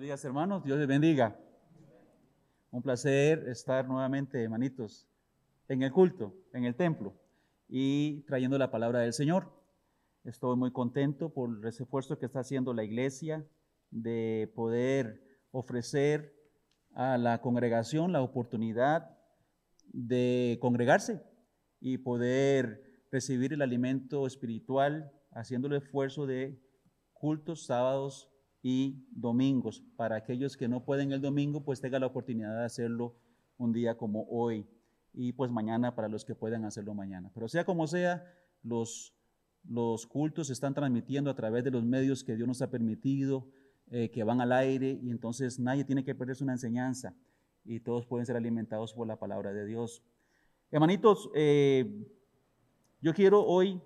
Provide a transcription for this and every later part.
Buenos días, hermanos. Dios les bendiga. Un placer estar nuevamente, hermanitos, en el culto, en el templo y trayendo la palabra del Señor. Estoy muy contento por el esfuerzo que está haciendo la iglesia de poder ofrecer a la congregación la oportunidad de congregarse y poder recibir el alimento espiritual, haciendo el esfuerzo de cultos sábados y domingos. Para aquellos que no pueden el domingo, pues tenga la oportunidad de hacerlo un día como hoy y pues mañana para los que puedan hacerlo mañana. Pero sea como sea, los, los cultos se están transmitiendo a través de los medios que Dios nos ha permitido, eh, que van al aire y entonces nadie tiene que perderse una enseñanza y todos pueden ser alimentados por la palabra de Dios. Hermanitos, eh, yo quiero hoy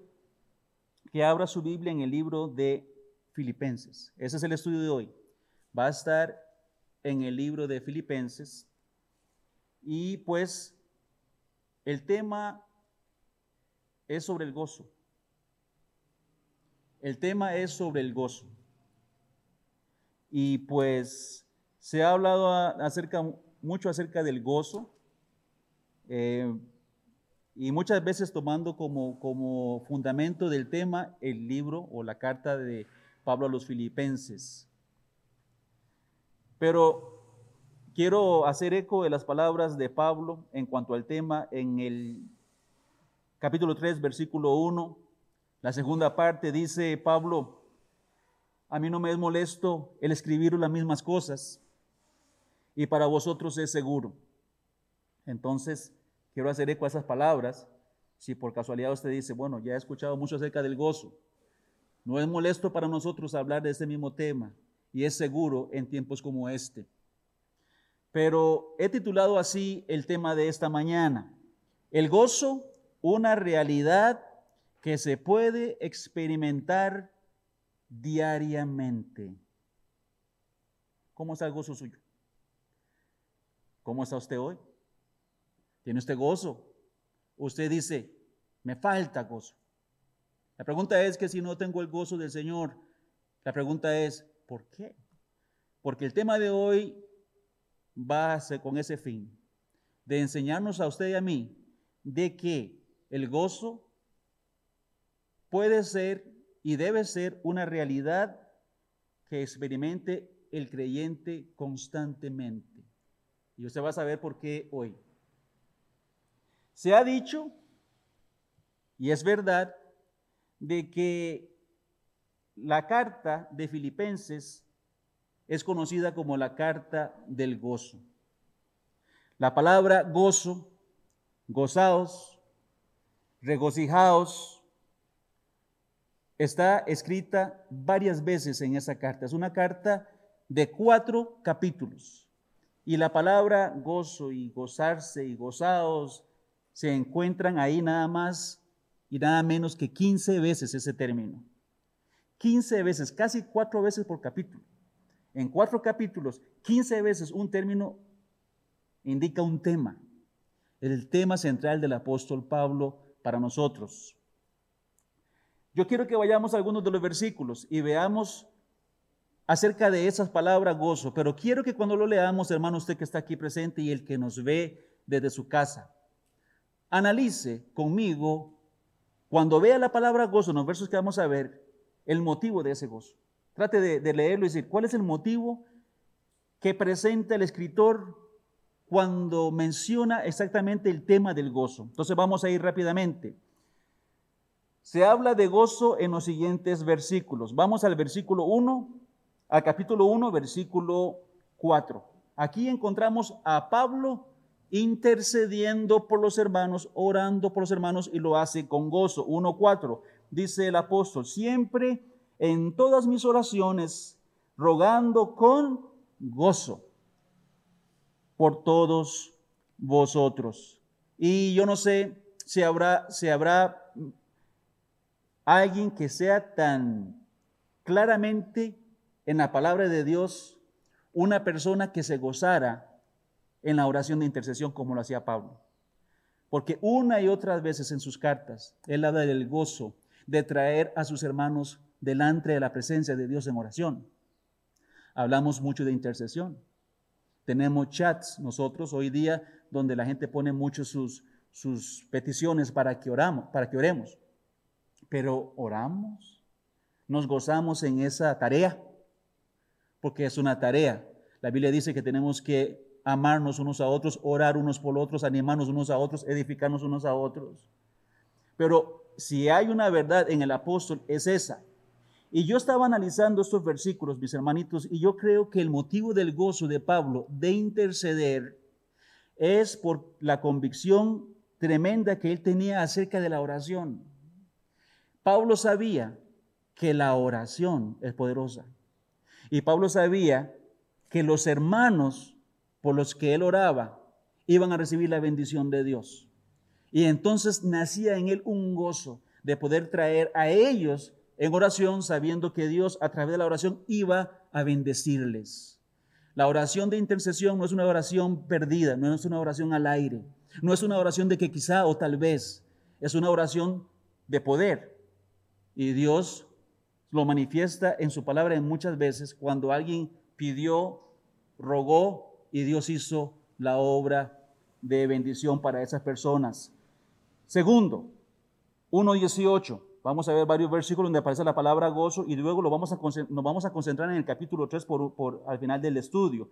que abra su Biblia en el libro de Filipenses. Ese es el estudio de hoy. Va a estar en el libro de Filipenses. Y pues el tema es sobre el gozo. El tema es sobre el gozo. Y pues se ha hablado mucho acerca del gozo. Eh, y muchas veces tomando como, como fundamento del tema el libro o la carta de Pablo a los filipenses. Pero quiero hacer eco de las palabras de Pablo en cuanto al tema en el capítulo 3, versículo 1. La segunda parte dice Pablo, a mí no me es molesto el escribir las mismas cosas y para vosotros es seguro. Entonces, quiero hacer eco a esas palabras. Si por casualidad usted dice, bueno, ya he escuchado mucho acerca del gozo, no es molesto para nosotros hablar de este mismo tema y es seguro en tiempos como este. Pero he titulado así el tema de esta mañana. El gozo, una realidad que se puede experimentar diariamente. ¿Cómo está el gozo suyo? ¿Cómo está usted hoy? ¿Tiene usted gozo? Usted dice, me falta gozo. La pregunta es que si no tengo el gozo del Señor, la pregunta es, ¿por qué? Porque el tema de hoy va a ser con ese fin, de enseñarnos a usted y a mí de que el gozo puede ser y debe ser una realidad que experimente el creyente constantemente. Y usted va a saber por qué hoy. Se ha dicho, y es verdad, de que la carta de Filipenses es conocida como la carta del gozo. La palabra gozo, gozaos, regocijaos, está escrita varias veces en esa carta. Es una carta de cuatro capítulos. Y la palabra gozo y gozarse y gozaos se encuentran ahí nada más y nada menos que 15 veces ese término. 15 veces, casi cuatro veces por capítulo. En cuatro capítulos, 15 veces un término indica un tema. El tema central del apóstol Pablo para nosotros. Yo quiero que vayamos a algunos de los versículos y veamos acerca de esas palabras gozo, pero quiero que cuando lo leamos, hermano, usted que está aquí presente y el que nos ve desde su casa, analice conmigo cuando vea la palabra gozo en los versos que vamos a ver, el motivo de ese gozo. Trate de, leerlo y decir, ¿cuál es el motivo que presenta el escritor cuando menciona exactamente el tema del gozo? Entonces vamos a ir rápidamente. Se habla de gozo en los siguientes versículos. Vamos al versículo 1, al capítulo 1, versículo 4. Aquí encontramos a Pablo intercediendo por los hermanos, orando por los hermanos y lo hace con gozo. 1.4 dice el apóstol, siempre en todas mis oraciones, rogando con gozo por todos vosotros. Y yo no sé si habrá, si habrá alguien que sea tan claramente en la palabra de Dios una persona que se gozara en la oración de intercesión como lo hacía Pablo. Porque una y otras veces en sus cartas, él habla del gozo de traer a sus hermanos delante de la presencia de Dios en oración. hablamos mucho de intercesión. Tenemos chats nosotros hoy día donde la gente pone mucho sus, sus peticiones para que oramos, para que oremos. Pero oramos, nos gozamos en esa tarea, porque es una tarea. La Biblia dice que tenemos que amarnos unos a otros, orar unos por otros, animarnos unos a otros, edificarnos unos a otros. Pero si hay una verdad en el apóstol, es esa. Y yo estaba analizando estos versículos, mis hermanitos, y yo creo que el motivo del gozo de Pablo de interceder es por la convicción tremenda que él tenía acerca de la oración. Pablo sabía que la oración es poderosa. Y Pablo sabía que los hermanos por los que él oraba iban a recibir la bendición de Dios. Y entonces nacía en él un gozo de poder traer a ellos en oración, sabiendo que Dios a través de la oración iba a bendecirles. La oración de intercesión no es una oración perdida, no es una oración al aire, no es una oración de que quizá o tal vez, es una oración de poder. Y Dios lo manifiesta en su palabra en muchas veces cuando alguien pidió, rogó y Dios hizo la obra de bendición para esas personas. Segundo, 1.18. Vamos a ver varios versículos donde aparece la palabra gozo y luego lo vamos a, nos vamos a concentrar en el capítulo 3 por, por al final del estudio.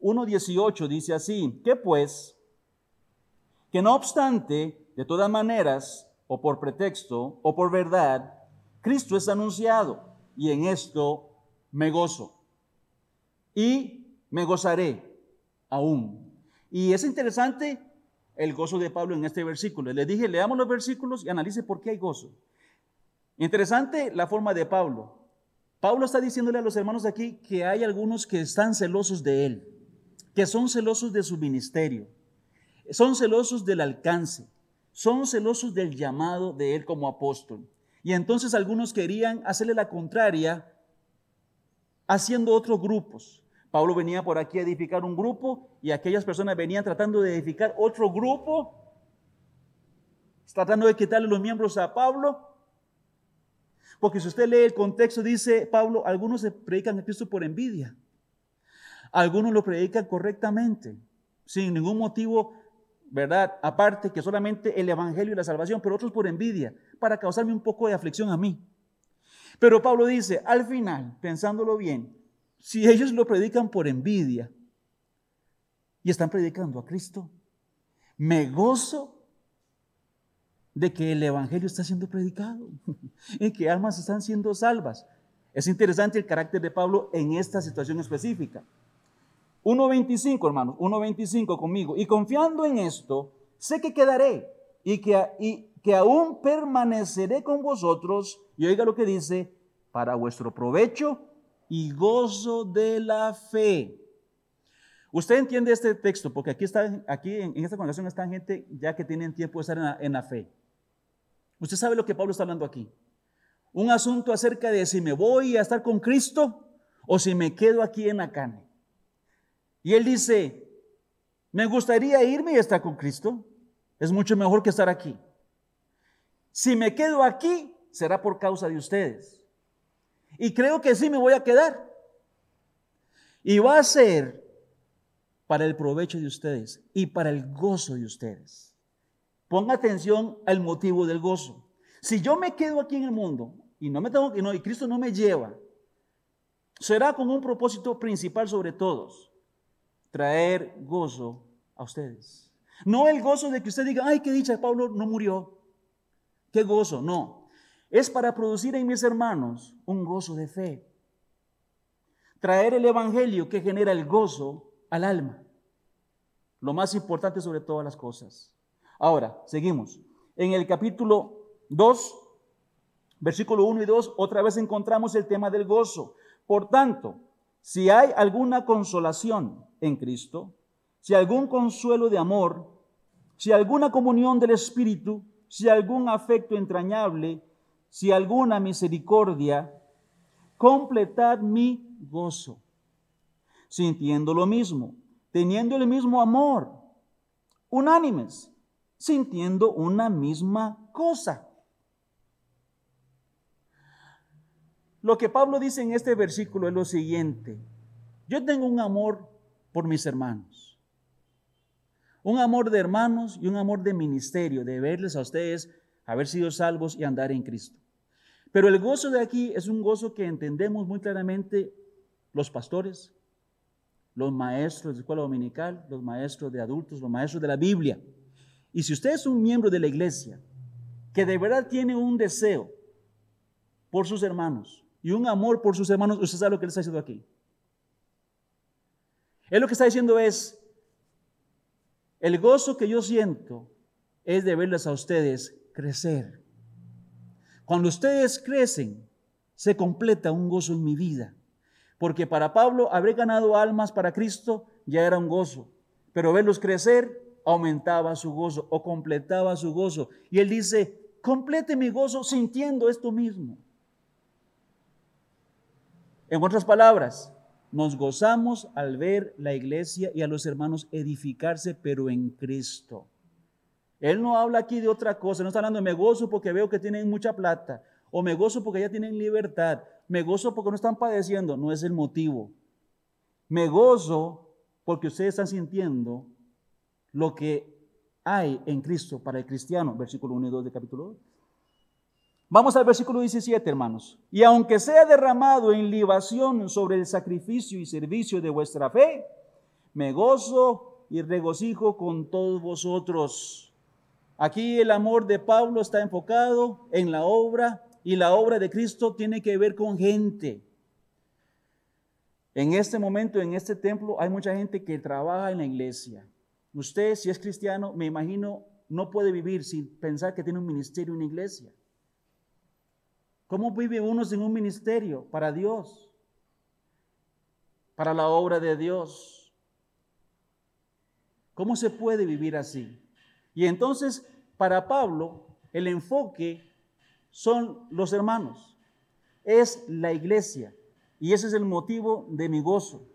1.18 dice así, que pues, que no obstante, de todas maneras, o por pretexto, o por verdad, Cristo es anunciado y en esto me gozo. Y me gozaré aún. Y es interesante el gozo de Pablo en este versículo. Le dije, leamos los versículos y analice por qué hay gozo. Interesante la forma de Pablo. Pablo está diciéndole a los hermanos aquí que hay algunos que están celosos de él, que son celosos de su ministerio, son celosos del alcance, son celosos del llamado de él como apóstol. Y entonces algunos querían hacerle la contraria haciendo otros grupos. Pablo venía por aquí a edificar un grupo y aquellas personas venían tratando de edificar otro grupo, tratando de quitarle los miembros a Pablo. Porque si usted lee el contexto, dice Pablo, algunos se predican a Cristo por envidia. Algunos lo predican correctamente, sin ningún motivo, ¿verdad? Aparte que solamente el Evangelio y la salvación, pero otros por envidia, para causarme un poco de aflicción a mí. Pero Pablo dice, al final, pensándolo bien, si ellos lo predican por envidia y están predicando a Cristo, me gozo de que el Evangelio está siendo predicado y que almas están siendo salvas. Es interesante el carácter de Pablo en esta situación específica. 1.25, hermanos, 1.25 conmigo. Y confiando en esto, sé que quedaré y que, y que aún permaneceré con vosotros. Y oiga lo que dice, para vuestro provecho y gozo de la fe. Usted entiende este texto porque aquí, está, aquí en, esta congregación están gente ya que tienen tiempo de estar en la, en la fe. Usted sabe lo que Pablo está hablando aquí. Un asunto acerca de si me voy a estar con Cristo o si me quedo aquí en la carne. Y él dice, me gustaría irme y estar con Cristo. Es mucho mejor que estar aquí. Si me quedo aquí, será por causa de ustedes. Y creo que sí me voy a quedar. Y va a ser para el provecho de ustedes y para el gozo de ustedes. Ponga atención al motivo del gozo. Si yo me quedo aquí en el mundo y no me tengo que no y Cristo no me lleva, será con un propósito principal sobre todos, traer gozo a ustedes. No el gozo de que usted diga, ay, qué dicha, Pablo no murió. Qué gozo, no es para producir en mis hermanos un gozo de fe. Traer el Evangelio que genera el gozo al alma. Lo más importante sobre todas las cosas. Ahora, seguimos. En el capítulo 2, versículo 1 y 2, otra vez encontramos el tema del gozo. Por tanto, si hay alguna consolación en Cristo, si algún consuelo de amor, si alguna comunión del Espíritu, si algún afecto entrañable, si alguna misericordia, completad mi gozo, sintiendo lo mismo, teniendo el mismo amor, unánimes, sintiendo una misma cosa. Lo que Pablo dice en este versículo es lo siguiente. Yo tengo un amor por mis hermanos. Un amor de hermanos y un amor de ministerio, de verles a ustedes haber sido salvos y andar en Cristo. Pero el gozo de aquí es un gozo que entendemos muy claramente los pastores, los maestros de escuela dominical, los maestros de adultos, los maestros de la Biblia. Y si usted es un miembro de la iglesia que de verdad tiene un deseo por sus hermanos y un amor por sus hermanos, usted sabe lo que le está diciendo aquí. Él lo que está diciendo es, el gozo que yo siento es de verles a ustedes crecer. Cuando ustedes crecen, se completa un gozo en mi vida. Porque para Pablo haber ganado almas para Cristo ya era un gozo. Pero verlos crecer aumentaba su gozo o completaba su gozo. Y él dice, complete mi gozo sintiendo esto mismo. En otras palabras, nos gozamos al ver la iglesia y a los hermanos edificarse, pero en Cristo. Él no habla aquí de otra cosa, no está hablando de me gozo porque veo que tienen mucha plata, o me gozo porque ya tienen libertad, me gozo porque no están padeciendo, no es el motivo. Me gozo porque ustedes están sintiendo lo que hay en Cristo para el cristiano, versículo 1 y 2 de capítulo 2. Vamos al versículo 17, hermanos. Y aunque sea derramado en libación sobre el sacrificio y servicio de vuestra fe, me gozo y regocijo con todos vosotros. Aquí el amor de Pablo está enfocado en la obra y la obra de Cristo tiene que ver con gente. En este momento, en este templo, hay mucha gente que trabaja en la iglesia. Usted, si es cristiano, me imagino, no puede vivir sin pensar que tiene un ministerio en una iglesia. ¿Cómo vive uno sin un ministerio para Dios? Para la obra de Dios. ¿Cómo se puede vivir así? Y entonces para Pablo, el enfoque son los hermanos, es la iglesia, y ese es el motivo de mi gozo.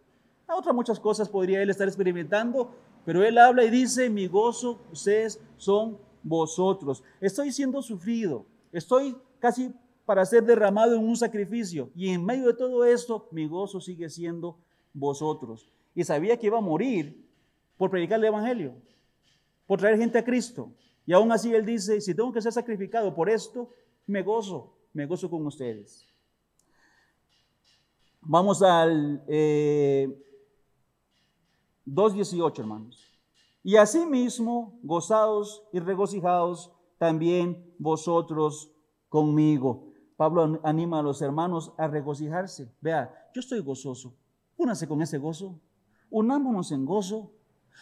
A otras muchas cosas podría él estar experimentando, pero él habla y dice, mi gozo, ustedes son vosotros. Estoy siendo sufrido, estoy casi para ser derramado en un sacrificio, y en medio de todo esto, mi gozo sigue siendo vosotros. Y sabía que iba a morir por predicar el Evangelio, por traer gente a Cristo. Y aún así Él dice, si tengo que ser sacrificado por esto, me gozo, me gozo con ustedes. Vamos al 2.18, eh, hermanos. Y asimismo, gozados y regocijados también vosotros conmigo. Pablo anima a los hermanos a regocijarse. Vea, yo estoy gozoso. Únase con ese gozo. Unámonos en gozo.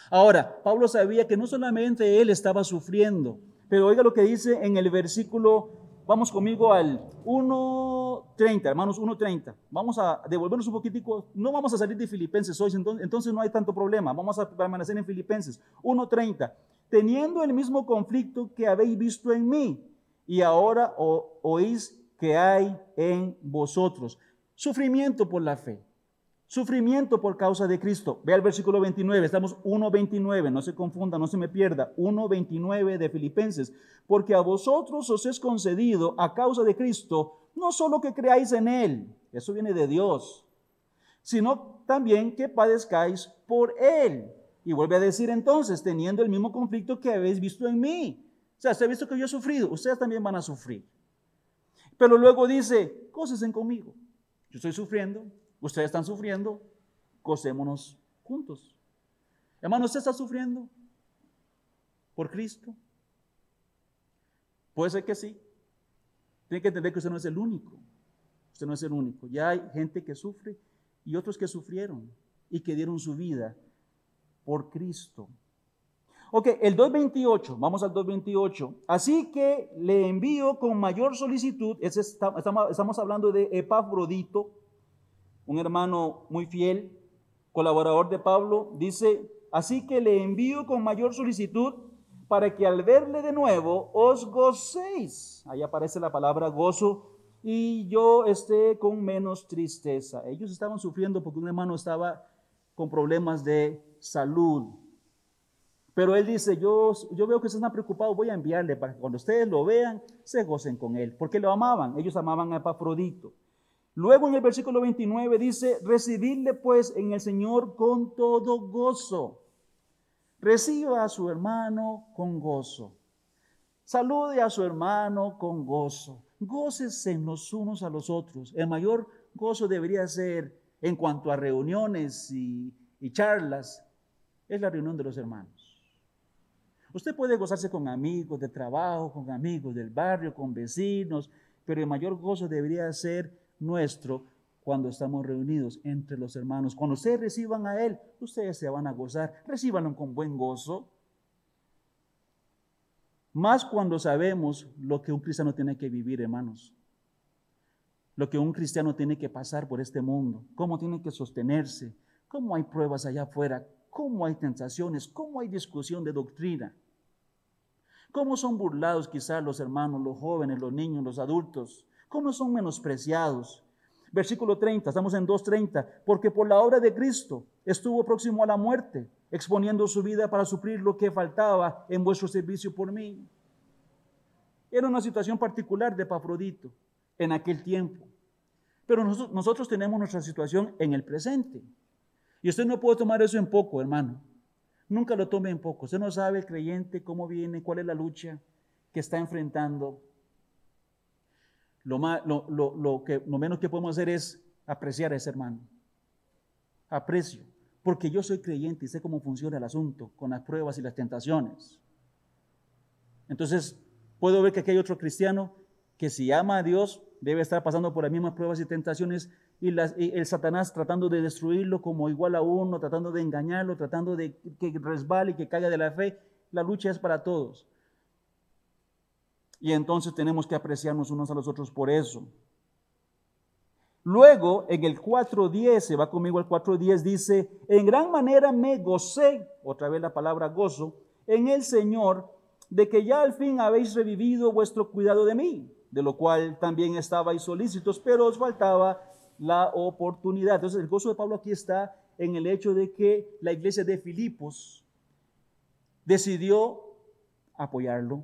Ahora, Pablo sabía que no solamente él estaba sufriendo, pero oiga lo que dice en el versículo, vamos conmigo al 1.30, hermanos, 1.30. Vamos a devolvernos un poquitico, no vamos a salir de Filipenses hoy, entonces no hay tanto problema, vamos a permanecer en Filipenses. 1.30, teniendo el mismo conflicto que habéis visto en mí y ahora oís que hay en vosotros. Sufrimiento por la fe. Sufrimiento por causa de Cristo. Ve al versículo 29, estamos 1.29, no se confunda, no se me pierda. 1.29 de Filipenses. Porque a vosotros os es concedido a causa de Cristo, no solo que creáis en Él, eso viene de Dios, sino también que padezcáis por Él. Y vuelve a decir entonces, teniendo el mismo conflicto que habéis visto en mí. O sea, se ha visto que yo he sufrido, ustedes también van a sufrir. Pero luego dice, en conmigo. Yo estoy sufriendo, Ustedes están sufriendo, gocémonos juntos. Hermano, ¿usted está sufriendo por Cristo? Puede ser que sí. Tiene que entender que usted no es el único. Usted no es el único. Ya hay gente que sufre y otros que sufrieron y que dieron su vida por Cristo. Ok, el 2.28, vamos al 2.28. Así que le envío con mayor solicitud, estamos hablando de Epafrodito, un hermano muy fiel, colaborador de Pablo, dice, así que le envío con mayor solicitud para que al verle de nuevo os gocéis. Ahí aparece la palabra gozo y yo esté con menos tristeza. Ellos estaban sufriendo porque un hermano estaba con problemas de salud. Pero él dice, yo, yo veo que ustedes están preocupados, voy a enviarle para que cuando ustedes lo vean, se gocen con él, porque lo amaban. Ellos amaban a Epafrodito. Luego en el versículo 29 dice, recibidle pues en el Señor con todo gozo. Reciba a su hermano con gozo. Salude a su hermano con gozo. Gócese los unos a los otros. El mayor gozo debería ser en cuanto a reuniones y, y charlas. Es la reunión de los hermanos. Usted puede gozarse con amigos de trabajo, con amigos del barrio, con vecinos, pero el mayor gozo debería ser nuestro cuando estamos reunidos entre los hermanos. Cuando ustedes reciban a Él, ustedes se van a gozar. Recíbanlo con buen gozo. Más cuando sabemos lo que un cristiano tiene que vivir, hermanos. Lo que un cristiano tiene que pasar por este mundo. Cómo tiene que sostenerse. Cómo hay pruebas allá afuera. Cómo hay tentaciones. Cómo hay discusión de doctrina. Cómo son burlados quizás los hermanos, los jóvenes, los niños, los adultos ¿Cómo son menospreciados? Versículo 30, estamos en 2.30, porque por la obra de Cristo estuvo próximo a la muerte, exponiendo su vida para suplir lo que faltaba en vuestro servicio por mí. Era una situación particular de Pafrodito en aquel tiempo. Pero nosotros, nosotros tenemos nuestra situación en el presente. Y usted no puede tomar eso en poco, hermano. Nunca lo tome en poco. Usted no sabe creyente cómo viene, cuál es la lucha que está enfrentando lo, que, lo menos que podemos hacer es apreciar a ese hermano. Aprecio, porque yo soy creyente y sé cómo funciona el asunto con las pruebas y las tentaciones. Entonces, puedo ver que aquí hay otro cristiano que si ama a Dios debe estar pasando por las mismas pruebas y tentaciones y, el Satanás tratando de destruirlo como igual a uno, tratando de engañarlo, tratando de que resbale y que caiga de la fe. La lucha es para todos. Y entonces tenemos que apreciarnos unos a los otros por eso. Luego, en el 4.10, se va conmigo al 4.10, dice, en gran manera me gocé, otra vez la palabra gozo, en el Señor, de que ya al fin habéis revivido vuestro cuidado de mí, de lo cual también estabais solícitos, pero os faltaba la oportunidad. Entonces, el gozo de Pablo aquí está en el hecho de que la iglesia de Filipos decidió apoyarlo,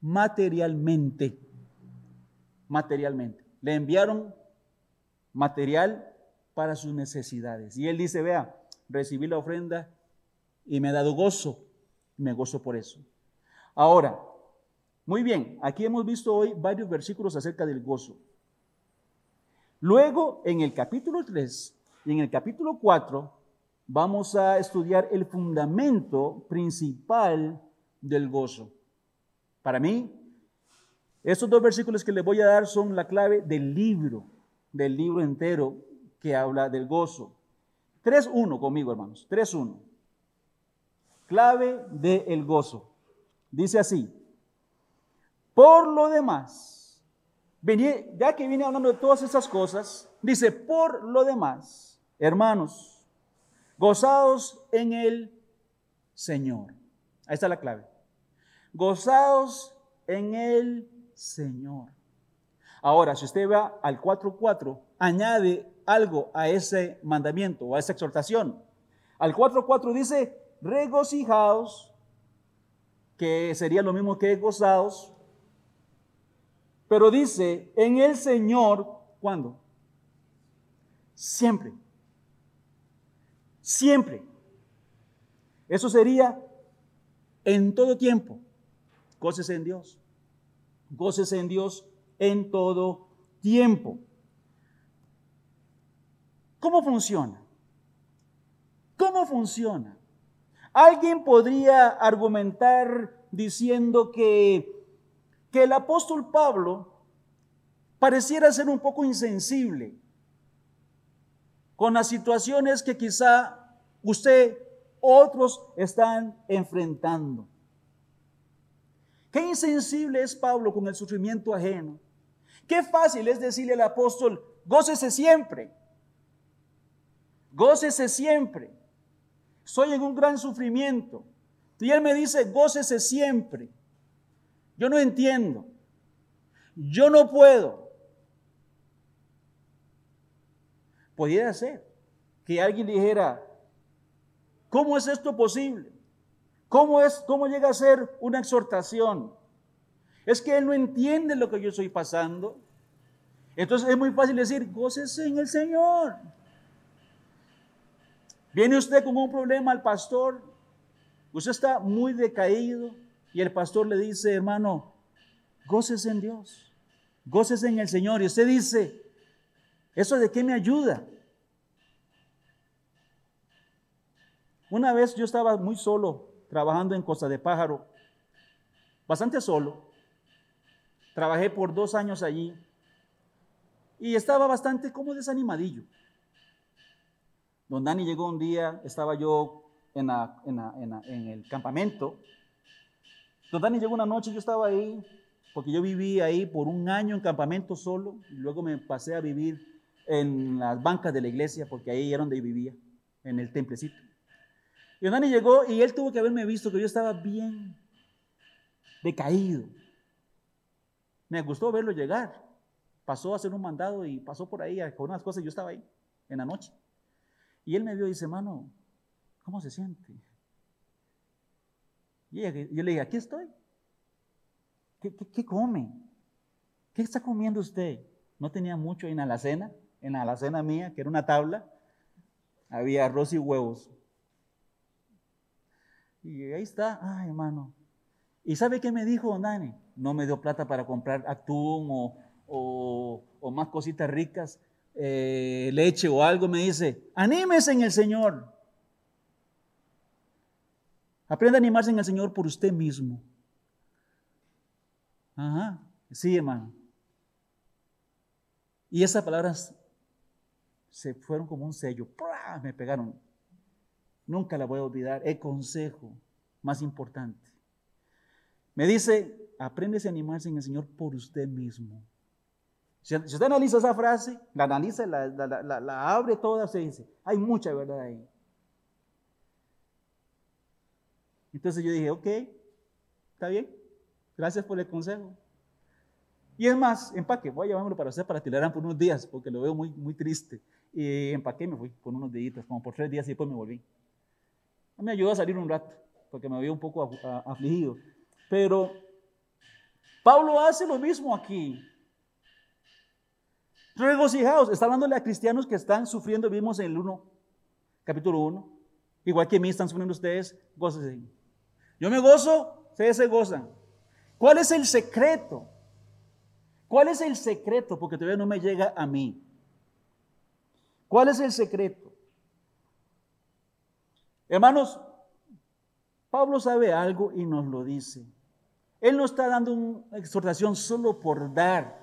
materialmente. Materialmente. Le enviaron material para sus necesidades. Y él dice, vea, recibí la ofrenda y me ha dado gozo. Me gozo por eso. Ahora, muy bien, aquí hemos visto hoy varios versículos acerca del gozo. Luego, en el capítulo 3 y en el capítulo 4, vamos a estudiar el fundamento principal del gozo. Para mí, estos dos versículos que les voy a dar son la clave del libro, del libro entero que habla del gozo. 3.1 conmigo, hermanos. 3.1. Clave del gozo. Dice así. Por lo demás, ya que viene hablando de todas esas cosas, dice, por lo demás, hermanos, gozados en el Señor. Ahí está la clave gozados en el Señor. Ahora, si usted va al 4.4, añade algo a ese mandamiento o a esa exhortación. Al 4.4 dice, regocijaos, que sería lo mismo que gozados, pero dice, en el Señor, ¿cuándo? Siempre. Siempre. Eso sería en todo tiempo. Gócese en Dios. Gócese en Dios en todo tiempo. ¿Cómo funciona? ¿Cómo funciona? Alguien podría argumentar diciendo que, que el apóstol Pablo pareciera ser un poco insensible con las situaciones que quizá usted, otros están enfrentando. Qué insensible es Pablo con el sufrimiento ajeno. Qué fácil es decirle al apóstol, gócese siempre. Gócese siempre. Soy en un gran sufrimiento. Y él me dice, gócese siempre. Yo no entiendo. Yo no puedo. Podría ser que alguien dijera, ¿cómo es esto posible? ¿Cómo, es, ¿Cómo llega a ser una exhortación? Es que él no entiende lo que yo estoy pasando. Entonces es muy fácil decir, gócese en el Señor. Viene usted con un problema al pastor, usted está muy decaído y el pastor le dice, hermano, gócese en Dios, gócese en el Señor. Y usted dice, ¿eso de qué me ayuda? Una vez yo estaba muy solo trabajando en Costa de Pájaro, bastante solo. Trabajé por dos años allí y estaba bastante como desanimadillo. Don Dani llegó un día, estaba yo en, el campamento. Don Dani llegó una noche, yo estaba ahí, porque yo viví ahí por un año en campamento solo, y luego me pasé a vivir en las bancas de la iglesia, porque ahí era donde vivía, en el templecito. Y Don Dani llegó y él tuvo que haberme visto que yo estaba bien decaído. Me gustó verlo llegar. Pasó a hacer un mandado y pasó por ahí con unas cosas. Yo estaba ahí en la noche. Y él me vio y dice, hermano, ¿cómo se siente? Y yo le dije, aquí estoy. ¿Qué, come? ¿Qué está comiendo usted? No tenía mucho en la alacena, en la alacena mía, que era una tabla. Había arroz y huevos. Y ahí está, ay hermano. ¿Y sabe qué me dijo Dani? No me dio plata para comprar atún o, o más cositas ricas. Eh, leche o algo, me dice, anímese en el Señor. Aprenda a animarse en el Señor por usted mismo. Ajá, sí, hermano. Y esas palabras se fueron como un sello, me pegaron. Nunca la voy a olvidar. El consejo más importante. Me dice, apréndese a animarse en el Señor por usted mismo. Si, usted analiza esa frase, la analiza, la, abre toda, se dice, hay mucha verdad ahí. Entonces yo dije, ok, está bien, gracias por el consejo. Y es más, empaque, voy a llevármelo para usted para tirar por unos días, porque lo veo muy, muy triste. Y empaqué me fui por unos días, como por tres días y después me volví. Me ayudó a salir un rato, porque me había un poco afligido. Pero Pablo hace lo mismo aquí. Regocijaos, está hablándole a cristianos que están sufriendo, vimos en el 1, capítulo 1. Igual que a mí están sufriendo ustedes, gócese. Yo me gozo, ustedes se gozan. ¿Cuál es el secreto? ¿Cuál es el secreto? Porque todavía no me llega a mí. ¿Cuál es el secreto? Hermanos, Pablo sabe algo y nos lo dice. Él no está dando una exhortación solo por dar.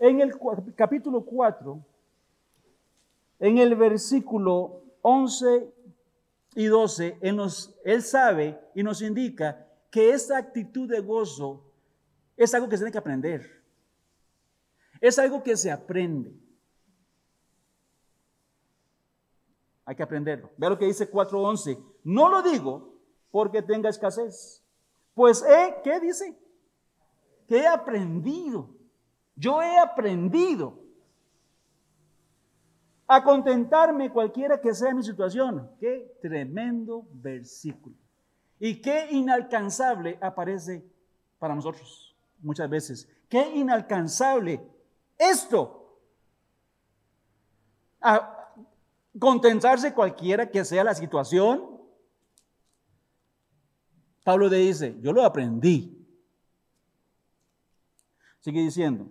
En el capítulo 4, en el versículo 11 y 12, él, él sabe y nos indica que esa actitud de gozo es algo que se tiene que aprender. Es algo que se aprende. Hay que aprenderlo. Vea lo que dice 4.11. No lo digo porque tenga escasez. Pues he, ¿qué dice? Que he aprendido yo he aprendido a contentarme cualquiera que sea mi situación. Qué tremendo versículo. Y qué inalcanzable aparece para nosotros muchas veces. Qué inalcanzable esto. A contentarse cualquiera que sea la situación. Pablo le dice, yo lo aprendí. Sigue diciendo,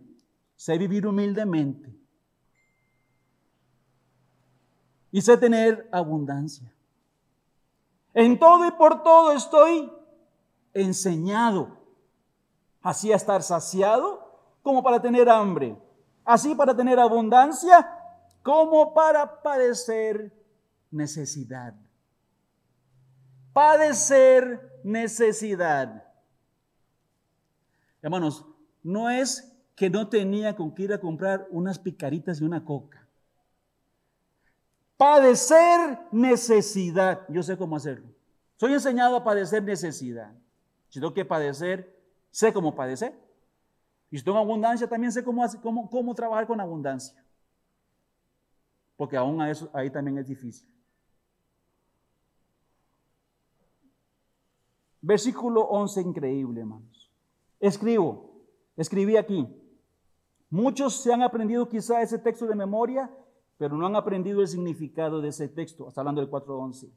sé vivir humildemente y sé tener abundancia. En todo y por todo estoy enseñado, así a estar saciado como para tener hambre, así para tener abundancia como para padecer necesidad. Padecer necesidad. Hermanos, no es que no tenía con qué ir a comprar unas picaritas y una coca. Padecer necesidad. Yo sé cómo hacerlo. Soy enseñado a padecer necesidad. Si tengo que padecer, sé cómo padecer. Y si tengo abundancia, también sé cómo, cómo, cómo trabajar con abundancia. Porque aún ahí también es difícil. Versículo 11, increíble, hermanos. Escribo, escribí aquí. Muchos se han aprendido quizá ese texto de memoria, pero no han aprendido el significado de ese texto, hasta hablando del 4.11.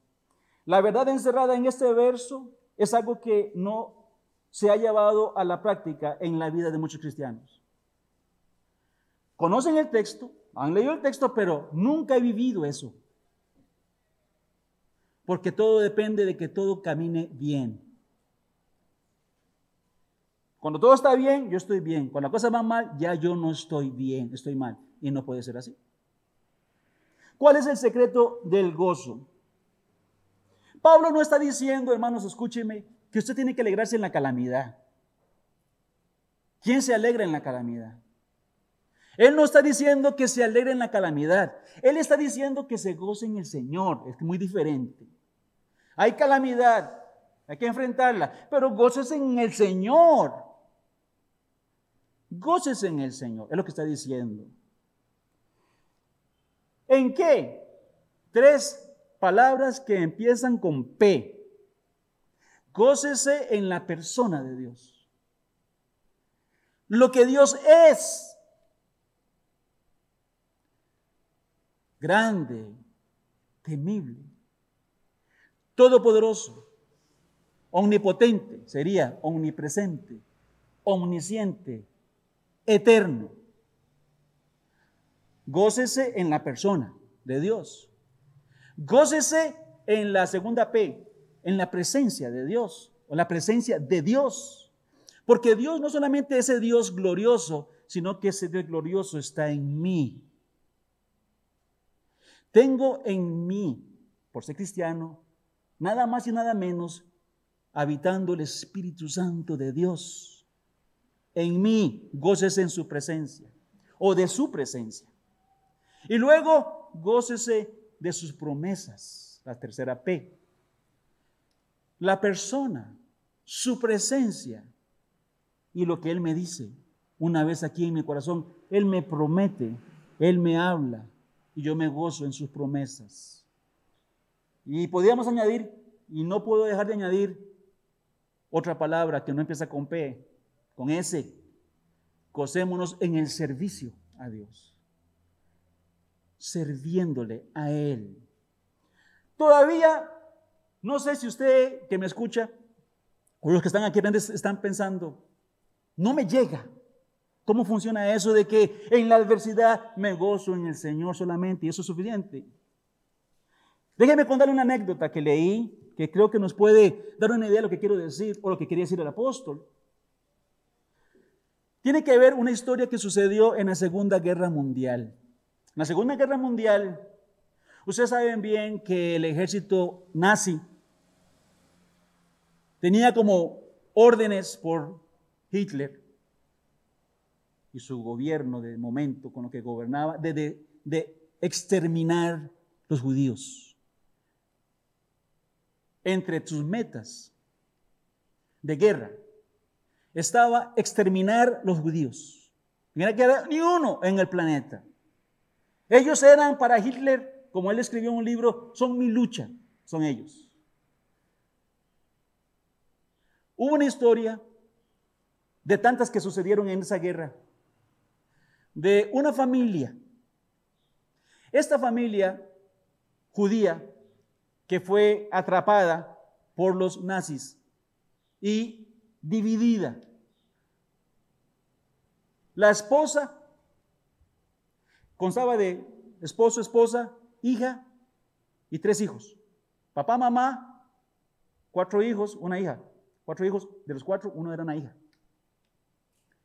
La verdad encerrada en este verso es algo que no se ha llevado a la práctica en la vida de muchos cristianos. Conocen el texto, han leído el texto, pero nunca he vivido eso. Porque todo depende de que todo camine bien. Cuando todo está bien, yo estoy bien. Cuando la cosa va mal, ya yo no estoy bien, estoy mal. Y no puede ser así. ¿Cuál es el secreto del gozo? Pablo no está diciendo, hermanos, escúcheme, que usted tiene que alegrarse en la calamidad. ¿Quién se alegra en la calamidad? Él no está diciendo que se alegre en la calamidad. Él está diciendo que se goce en el Señor. Es muy diferente. Hay calamidad, hay que enfrentarla, pero goces en el Señor. Goces en el Señor, es lo que está diciendo. ¿En qué? Tres palabras que empiezan con P. Gócese en la persona de Dios. Lo que Dios es. Grande, temible, todopoderoso, omnipotente, sería omnipresente, omnisciente, eterno. Gócese en la persona de Dios. Gócese en la segunda P, en la presencia de Dios, o la presencia de Dios. Porque Dios no solamente es ese Dios glorioso, sino que ese Dios glorioso está en mí. Tengo en mí, por ser cristiano, nada más y nada menos, habitando el Espíritu Santo de Dios. En mí, gócese en su presencia, o de su presencia. Y luego, gócese de sus promesas, la tercera P. La persona, su presencia y lo que Él me dice. Una vez aquí en mi corazón, Él me promete, Él me habla y yo me gozo en sus promesas. Y podríamos añadir, y no puedo dejar de añadir otra palabra que no empieza con P, con S. Gocémonos en el servicio a Dios sirviéndole a Él. Todavía, no sé si usted que me escucha, o los que están aquí están pensando, no me llega. ¿Cómo funciona eso de que en la adversidad me gozo en el Señor solamente y eso es suficiente? Déjeme contarle una anécdota que leí que creo que nos puede dar una idea de lo que quiero decir o lo que quería decir el apóstol. Tiene que ver una historia que sucedió en la Segunda Guerra Mundial. En la Segunda Guerra Mundial, ustedes saben bien que el ejército nazi tenía como órdenes por Hitler y su gobierno de momento con lo que gobernaba, de, de exterminar los judíos. Entre sus metas de guerra estaba exterminar los judíos. Mira que era ni uno en el planeta. Ellos eran para Hitler, como él escribió en un libro, son mi lucha, son ellos. Hubo una historia de tantas que sucedieron en esa guerra, de una familia. Esta familia judía que fue atrapada por los nazis y dividida. La esposa Constaba de esposo, esposa, hija y tres hijos. Papá, mamá, cuatro hijos, una hija. Cuatro hijos, de los cuatro, uno era una hija.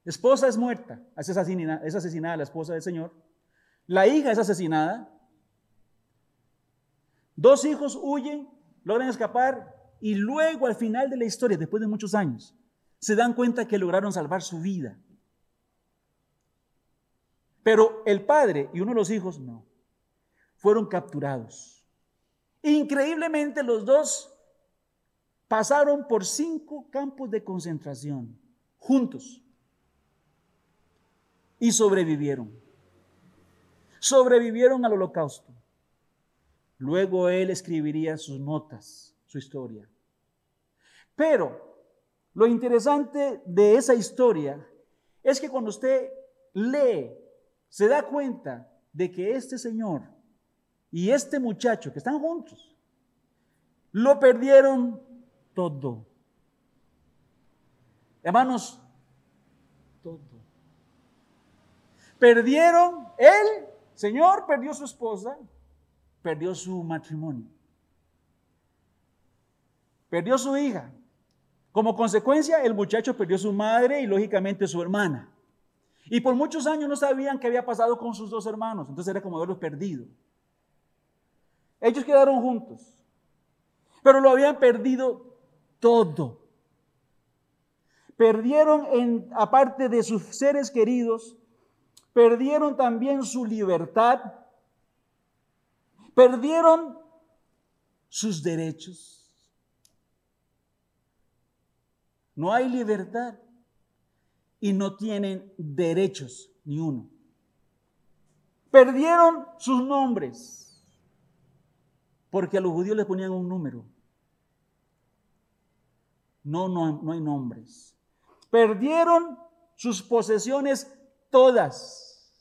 Esposa es muerta, es asesinada, es asesinada la esposa del Señor. La hija es asesinada. Dos hijos huyen, logran escapar y luego al final de la historia, después de muchos años, se dan cuenta que lograron salvar su vida. Pero el padre y uno de los hijos no. Fueron capturados. Increíblemente los dos pasaron por cinco campos de concentración juntos y sobrevivieron. Sobrevivieron al holocausto. Luego él escribiría sus notas, su historia. Pero lo interesante de esa historia es que cuando usted lee, se da cuenta de que este señor y este muchacho que están juntos, lo perdieron todo. Hermanos, todo. Perdieron, él, Señor, perdió su esposa, perdió su matrimonio, perdió su hija. Como consecuencia, el muchacho perdió su madre y lógicamente su hermana. Y por muchos años no sabían qué había pasado con sus dos hermanos, entonces era como haberlos perdido. Ellos quedaron juntos, pero lo habían perdido todo. Perdieron, en, aparte de sus seres queridos, perdieron también su libertad, perdieron sus derechos. No hay libertad y no tienen derechos ni uno. Perdieron sus nombres porque a los judíos les ponían un número. No, no, no hay nombres. Perdieron sus posesiones todas.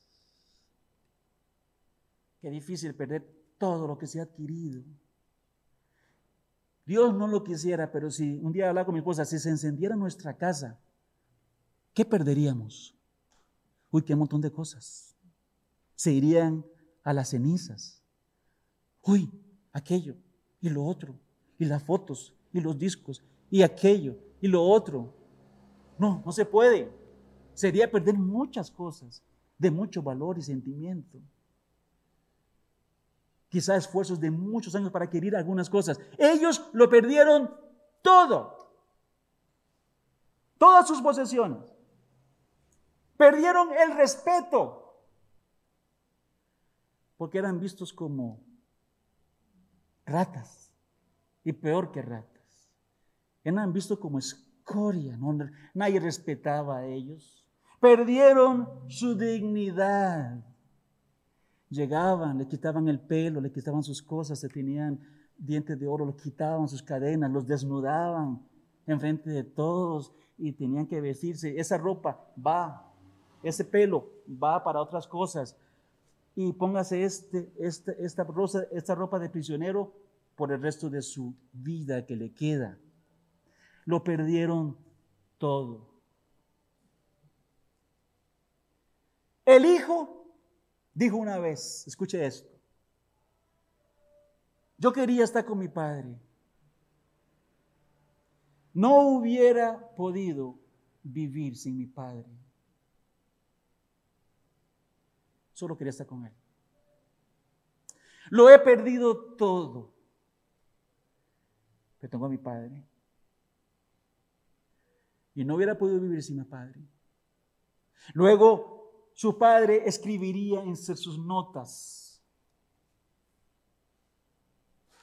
Qué difícil perder todo lo que se ha adquirido. Dios no lo quisiera, pero si un día hablaba con mi esposa, si se encendiera nuestra casa, ¿qué perderíamos? Uy, qué montón de cosas. Se irían a las cenizas. Uy, aquello y lo otro, y las fotos y los discos y aquello y lo otro. No, no se puede. Sería perder muchas cosas de mucho valor y sentimiento. Quizá esfuerzos de muchos años para adquirir algunas cosas. Ellos lo perdieron todo. Todas sus posesiones. Perdieron el respeto. Porque eran vistos como ratas. Y peor que ratas. Eran vistos como escoria, nadie respetaba a ellos. Perdieron su dignidad. Llegaban, le quitaban el pelo, le quitaban sus cosas, se tenían dientes de oro, le quitaban sus cadenas, los desnudaban en frente de todos y tenían que vestirse. Esa ropa va, ese pelo va para otras cosas. Y póngase este, este esta, esta ropa de prisionero por el resto de su vida que le queda lo perdieron todo. El hijo dijo una vez, escuche esto, yo quería estar con mi padre. No hubiera podido vivir sin mi padre. Solo quería estar con él. Lo he perdido todo. Pero tengo a mi padre y no hubiera podido vivir sin mi padre. Luego, su padre escribiría en sus notas,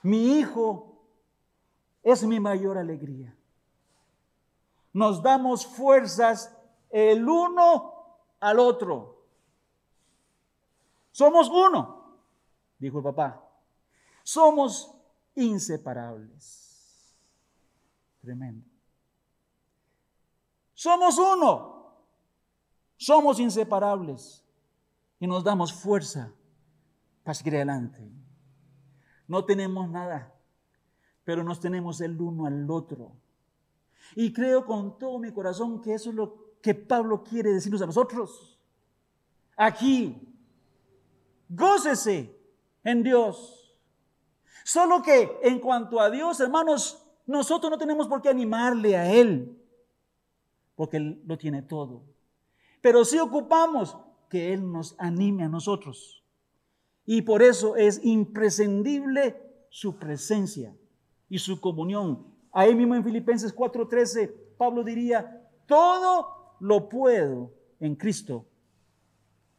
mi hijo es mi mayor alegría. Nos damos fuerzas el uno al otro. Somos uno, dijo el papá. Somos inseparables. Tremendo. Somos uno. Somos inseparables. Y nos damos fuerza para seguir adelante. No tenemos nada, pero nos tenemos el uno al otro. Y creo con todo mi corazón que eso es lo que Pablo quiere decirnos a nosotros. Aquí, gócese en Dios. Solo que en cuanto a Dios, hermanos, nosotros no tenemos por qué animarle a Él porque Él lo tiene todo. Pero sí ocupamos que Él nos anime a nosotros. Y por eso es imprescindible su presencia y su comunión. Ahí mismo en Filipenses 4:13, Pablo diría, todo lo puedo en Cristo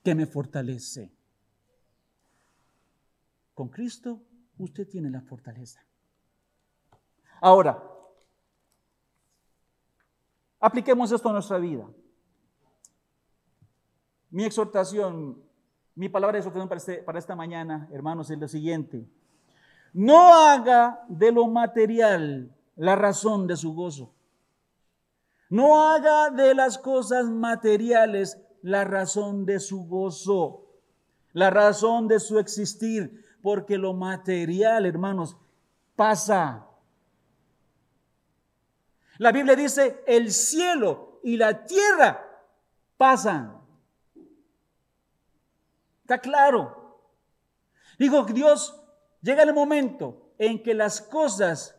que me fortalece. Con Cristo usted tiene la fortaleza. Ahora, Apliquemos esto a nuestra vida. Mi exhortación, mi palabra de exhortación para, este, para esta mañana, hermanos, es lo siguiente. No haga de lo material la razón de su gozo. No haga de las cosas materiales la razón de su gozo, la razón de su existir, porque lo material, hermanos, pasa. La Biblia dice, el cielo y la tierra pasan. Está claro. Digo, Dios llega el momento en que las cosas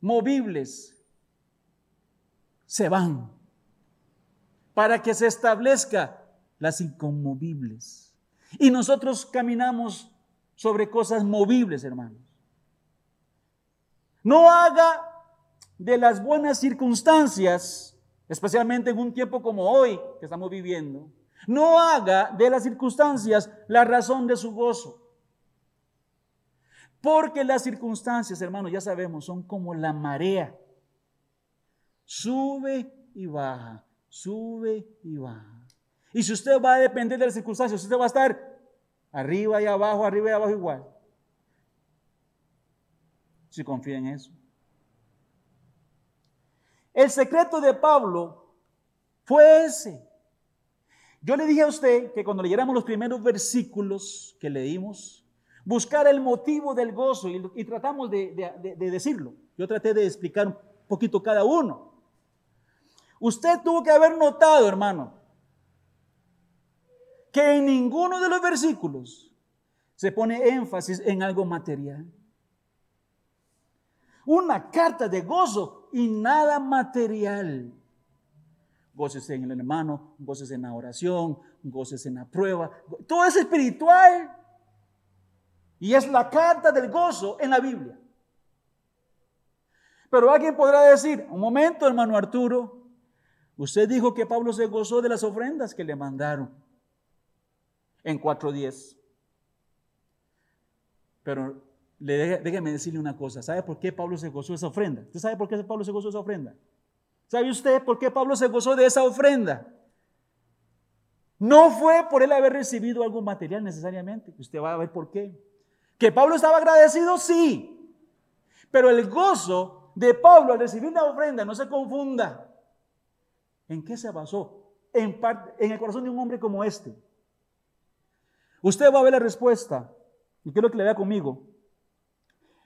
movibles se van para que se establezca las inconmovibles. Y nosotros caminamos sobre cosas movibles, hermanos. No haga de las buenas circunstancias, especialmente en un tiempo como hoy que estamos viviendo, no haga de las circunstancias la razón de su gozo. Porque las circunstancias, hermanos, ya sabemos, son como la marea. Sube y baja, sube y baja. Y si usted va a depender de las circunstancias, usted va a estar arriba y abajo, arriba y abajo igual. Si confía en eso. El secreto de Pablo fue ese. Yo le dije a usted que cuando leyéramos los primeros versículos que leímos, buscar el motivo del gozo y, tratamos de, decirlo. Yo traté de explicar un poquito cada uno. Usted tuvo que haber notado, hermano, que en ninguno de los versículos se pone énfasis en algo material. Una carta de gozo y nada material goces en el hermano, goces en la oración, goces en la prueba. Todo es espiritual. Y es la carta del gozo en la Biblia. Pero alguien podrá decir, un momento, hermano Arturo, usted dijo que Pablo se gozó de las ofrendas que le mandaron en 4.10. Pero déjeme decirle una cosa, ¿sabe por qué Pablo se gozó de esa ofrenda? ¿Usted sabe por qué Pablo se gozó de esa ofrenda? ¿Sabe usted por qué Pablo se gozó de esa ofrenda? No fue por él haber recibido algo material necesariamente. Usted va a ver por qué. Que Pablo estaba agradecido, sí. Pero el gozo de Pablo al recibir la ofrenda, no se confunda. ¿En qué se basó? En, el corazón de un hombre como este. Usted va a ver la respuesta. Y quiero que le vea conmigo.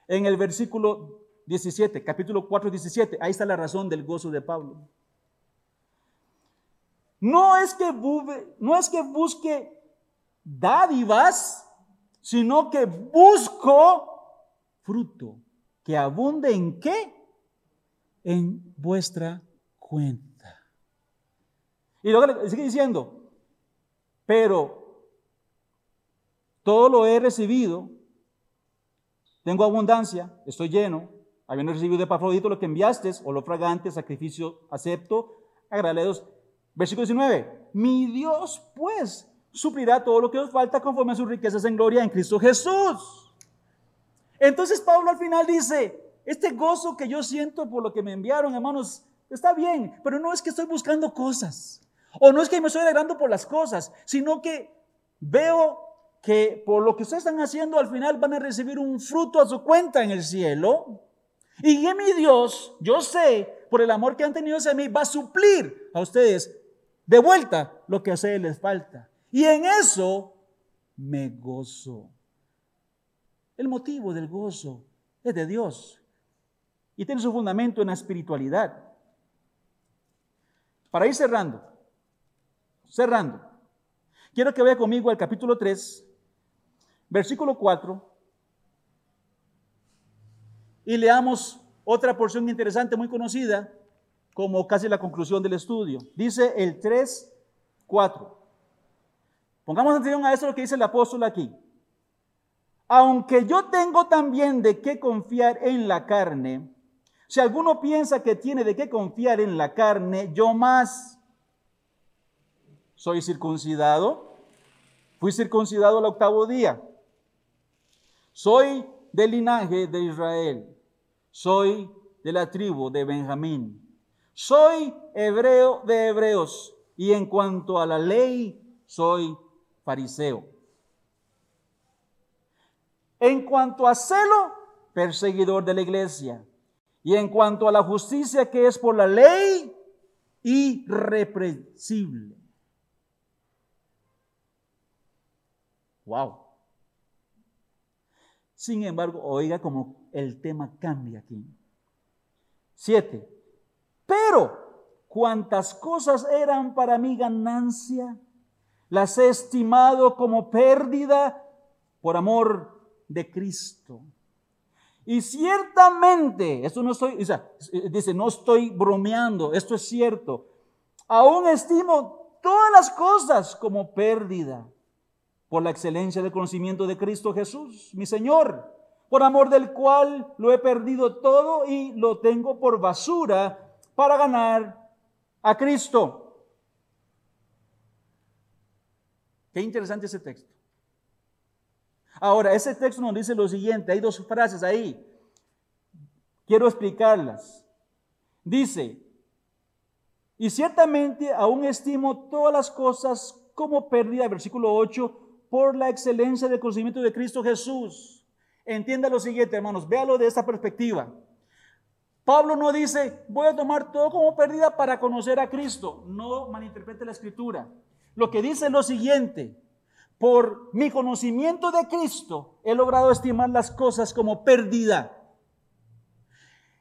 En el versículo 17, capítulo 4, 17. Ahí está la razón del gozo de Pablo. No es que, busque dádivas, sino que busco fruto que abunde en qué? En vuestra cuenta. Y luego le sigue diciendo, pero todo lo he recibido, tengo abundancia, estoy lleno, habiendo recibido de Pafrodito lo que enviaste, o lo fragante, sacrificio acepto, agradecidos. Versículo 19. Mi Dios, pues, suplirá todo lo que os falta conforme a sus riquezas en gloria en Cristo Jesús. Entonces Pablo al final dice, este gozo que yo siento por lo que me enviaron, hermanos, está bien, pero no es que estoy buscando cosas, o no es que me estoy alegrando por las cosas, sino que veo que por lo que ustedes están haciendo al final van a recibir un fruto a su cuenta en el cielo. Y que mi Dios, yo sé, por el amor que han tenido hacia mí, va a suplir a ustedes de vuelta lo que a ustedes les falta. Y en eso me gozo. El motivo del gozo es de Dios y tiene su fundamento en la espiritualidad. Para ir cerrando, cerrando, quiero que vaya conmigo al capítulo 3, versículo 4 y leamos otra porción interesante, muy conocida, como casi la conclusión del estudio. Dice el 3, 4. Pongamos atención a eso lo que dice el apóstol aquí. Aunque yo tengo también de qué confiar en la carne, si alguno piensa que tiene de qué confiar en la carne, yo más. Soy circuncidado, fui circuncidado al octavo día. Soy del linaje de Israel soy de la tribu de Benjamín. Soy hebreo de hebreos. Y en cuanto a la ley, soy fariseo. En cuanto a celo, perseguidor de la iglesia. Y en cuanto a la justicia que es por la ley, irreprensible. Wow. Sin embargo, oiga como el tema cambia aquí. Siete. Pero cuantas cosas eran para mí ganancia, las he estimado como pérdida por amor de Cristo. Y ciertamente, esto no estoy, dice, no estoy bromeando, esto es cierto. Aún estimo todas las cosas como pérdida por la excelencia del conocimiento de Cristo Jesús, mi Señor, por amor del cual lo he perdido todo y lo tengo por basura para ganar a Cristo. Qué interesante ese texto. Ahora, ese texto nos dice lo siguiente, hay dos frases ahí. Quiero explicarlas. Dice, y ciertamente aún estimo todas las cosas como pérdida, versículo 8, por la excelencia del conocimiento de Cristo Jesús. Entienda lo siguiente, hermanos, véalo de esta perspectiva. Pablo no dice, voy a tomar todo como pérdida para conocer a Cristo. No malinterprete la escritura. Lo que dice es lo siguiente, por mi conocimiento de Cristo he logrado estimar las cosas como pérdida.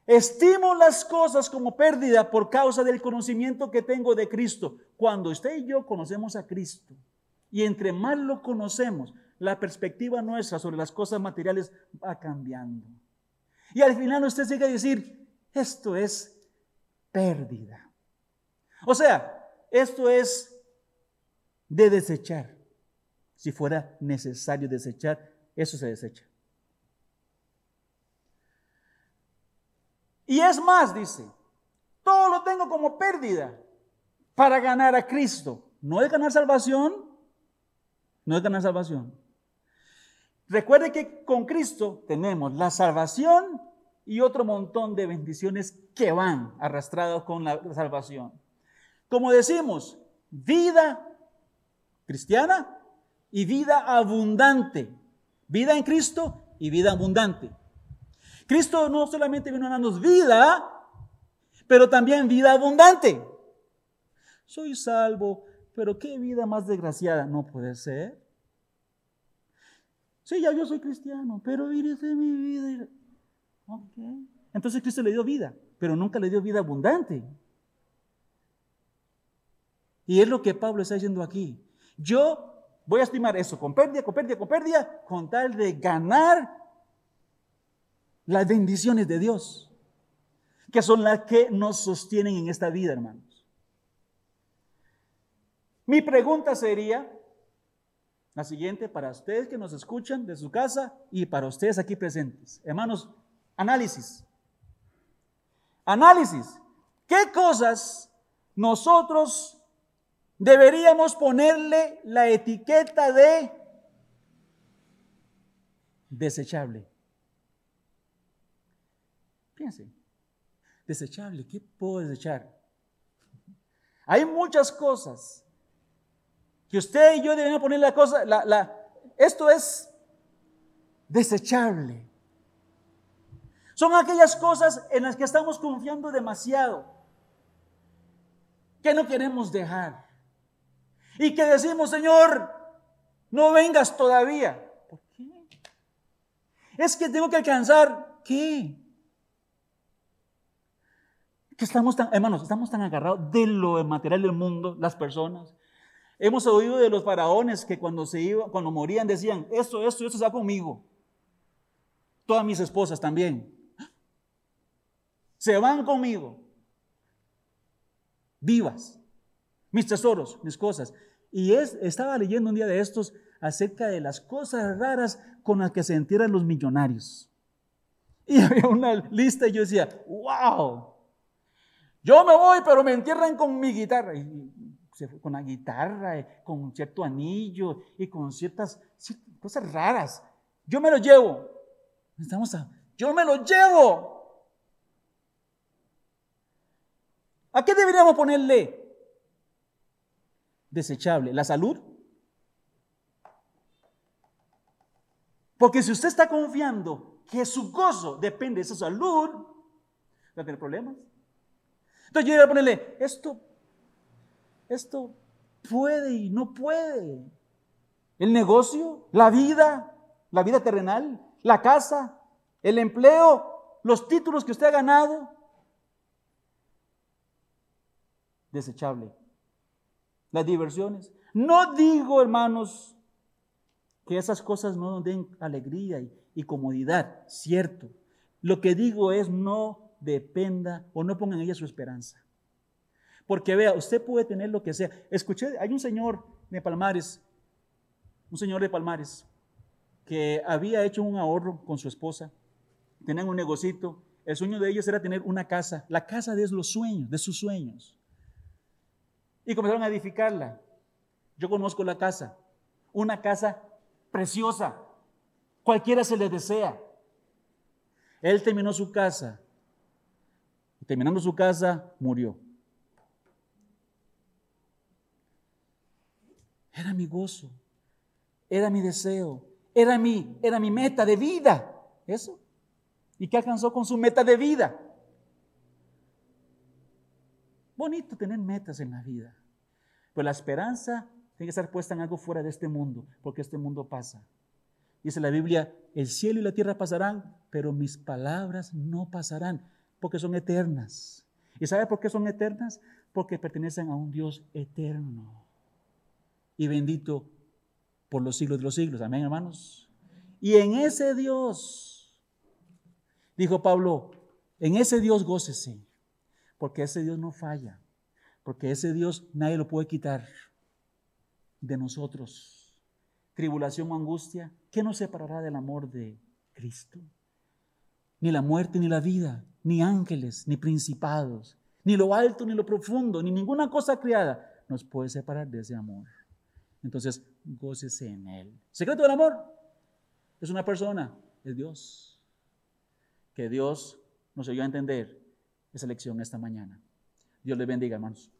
Estimo las cosas como pérdida por causa del conocimiento que tengo de Cristo. Cuando usted y yo conocemos a Cristo, y entre más lo conocemos, la perspectiva nuestra sobre las cosas materiales va cambiando. Y al final usted llega a decir, esto es pérdida. O sea, esto es de desechar. Si fuera necesario desechar, eso se desecha. Y es más, dice, todo lo tengo como pérdida para ganar a Cristo. No es ganar salvación, no es ganar salvación. Recuerde que con Cristo tenemos la salvación y otro montón de bendiciones que van arrastrados con la salvación. Como decimos, vida cristiana y vida abundante. Vida en Cristo y vida abundante. Cristo no solamente vino a darnos vida, pero también vida abundante. Soy salvo, pero qué vida más desgraciada no puede ser. Sí, ya yo soy cristiano, pero de mi vida. Entonces Cristo le dio vida, pero nunca le dio vida abundante. Y es lo que Pablo está diciendo aquí. Yo voy a estimar eso con pérdida, con pérdida, con pérdida, con tal de ganar las bendiciones de Dios, que son las que nos sostienen en esta vida, hermano. Mi pregunta sería la siguiente para ustedes que nos escuchan de su casa y para ustedes aquí presentes. Hermanos, análisis. Análisis. ¿Qué cosas nosotros deberíamos ponerle la etiqueta de desechable? Piensen. Desechable, ¿qué puedo desechar? Hay muchas cosas que usted y yo debemos poner la cosa, la, esto es desechable. Son aquellas cosas en las que estamos confiando demasiado, que no queremos dejar. Y que decimos, Señor, no vengas todavía. ¿Por qué? Es que tengo que alcanzar, ¿qué? Que estamos tan, hermanos, estamos tan agarrados de lo material del mundo, las personas, Hemos oído de los faraones que cuando se iba, cuando morían decían, esto, esto, esto está conmigo. Todas mis esposas también. Se van conmigo. Vivas. Mis tesoros, mis cosas. Y es, estaba leyendo un día de estos acerca de las cosas raras con las que se entierran los millonarios. Y había una lista y yo decía, wow, yo me voy, pero me entierran con mi guitarra con la guitarra, eh, con cierto anillo y con ciertas, cosas raras. Yo me lo llevo. Estamos a, yo me lo llevo. ¿A qué deberíamos ponerle? Desechable. ¿La salud? Porque si usted está confiando que su gozo depende de su salud, va a tener problemas. Entonces yo debería ponerle, esto esto puede y no puede. el negocio, la vida, la vida terrenal, la casa, el empleo, los títulos que usted ha ganado. Desechable. Las diversiones. No digo, hermanos, que esas cosas no den alegría y, comodidad, cierto. Lo que digo es no dependa o no ponga en ella su esperanza. Porque vea, usted puede tener lo que sea. Escuché, hay un señor de Palmares, un señor de Palmares, que había hecho un ahorro con su esposa, tenían un negocito. El sueño de ellos era tener una casa, la casa de los sueños, de sus sueños. Y comenzaron a edificarla. Yo conozco la casa, una casa preciosa, cualquiera se le desea. Él terminó su casa, terminando su casa, murió. Era mi gozo, era mi deseo, era mi, era mi meta de vida. Eso. ¿Y qué alcanzó con su meta de vida? Bonito tener metas en la vida. Pero la esperanza tiene que estar puesta en algo fuera de este mundo, porque este mundo pasa. Dice la Biblia, el cielo y la tierra pasarán, pero mis palabras no pasarán, porque son eternas. ¿Y sabe por qué son eternas? Porque pertenecen a un Dios eterno y bendito por los siglos de los siglos. Amén, hermanos. Y en ese Dios, dijo Pablo, en ese Dios gócese, porque ese Dios no falla, porque ese Dios nadie lo puede quitar de nosotros. Tribulación o angustia, ¿qué nos separará del amor de Cristo? Ni la muerte ni la vida, ni ángeles, ni principados, ni lo alto ni lo profundo, ni ninguna cosa creada nos puede separar de ese amor. Entonces, gócese en Él. Secreto del amor es una persona, es Dios. Que Dios nos ayude a entender esa lección esta mañana. Dios le bendiga, hermanos.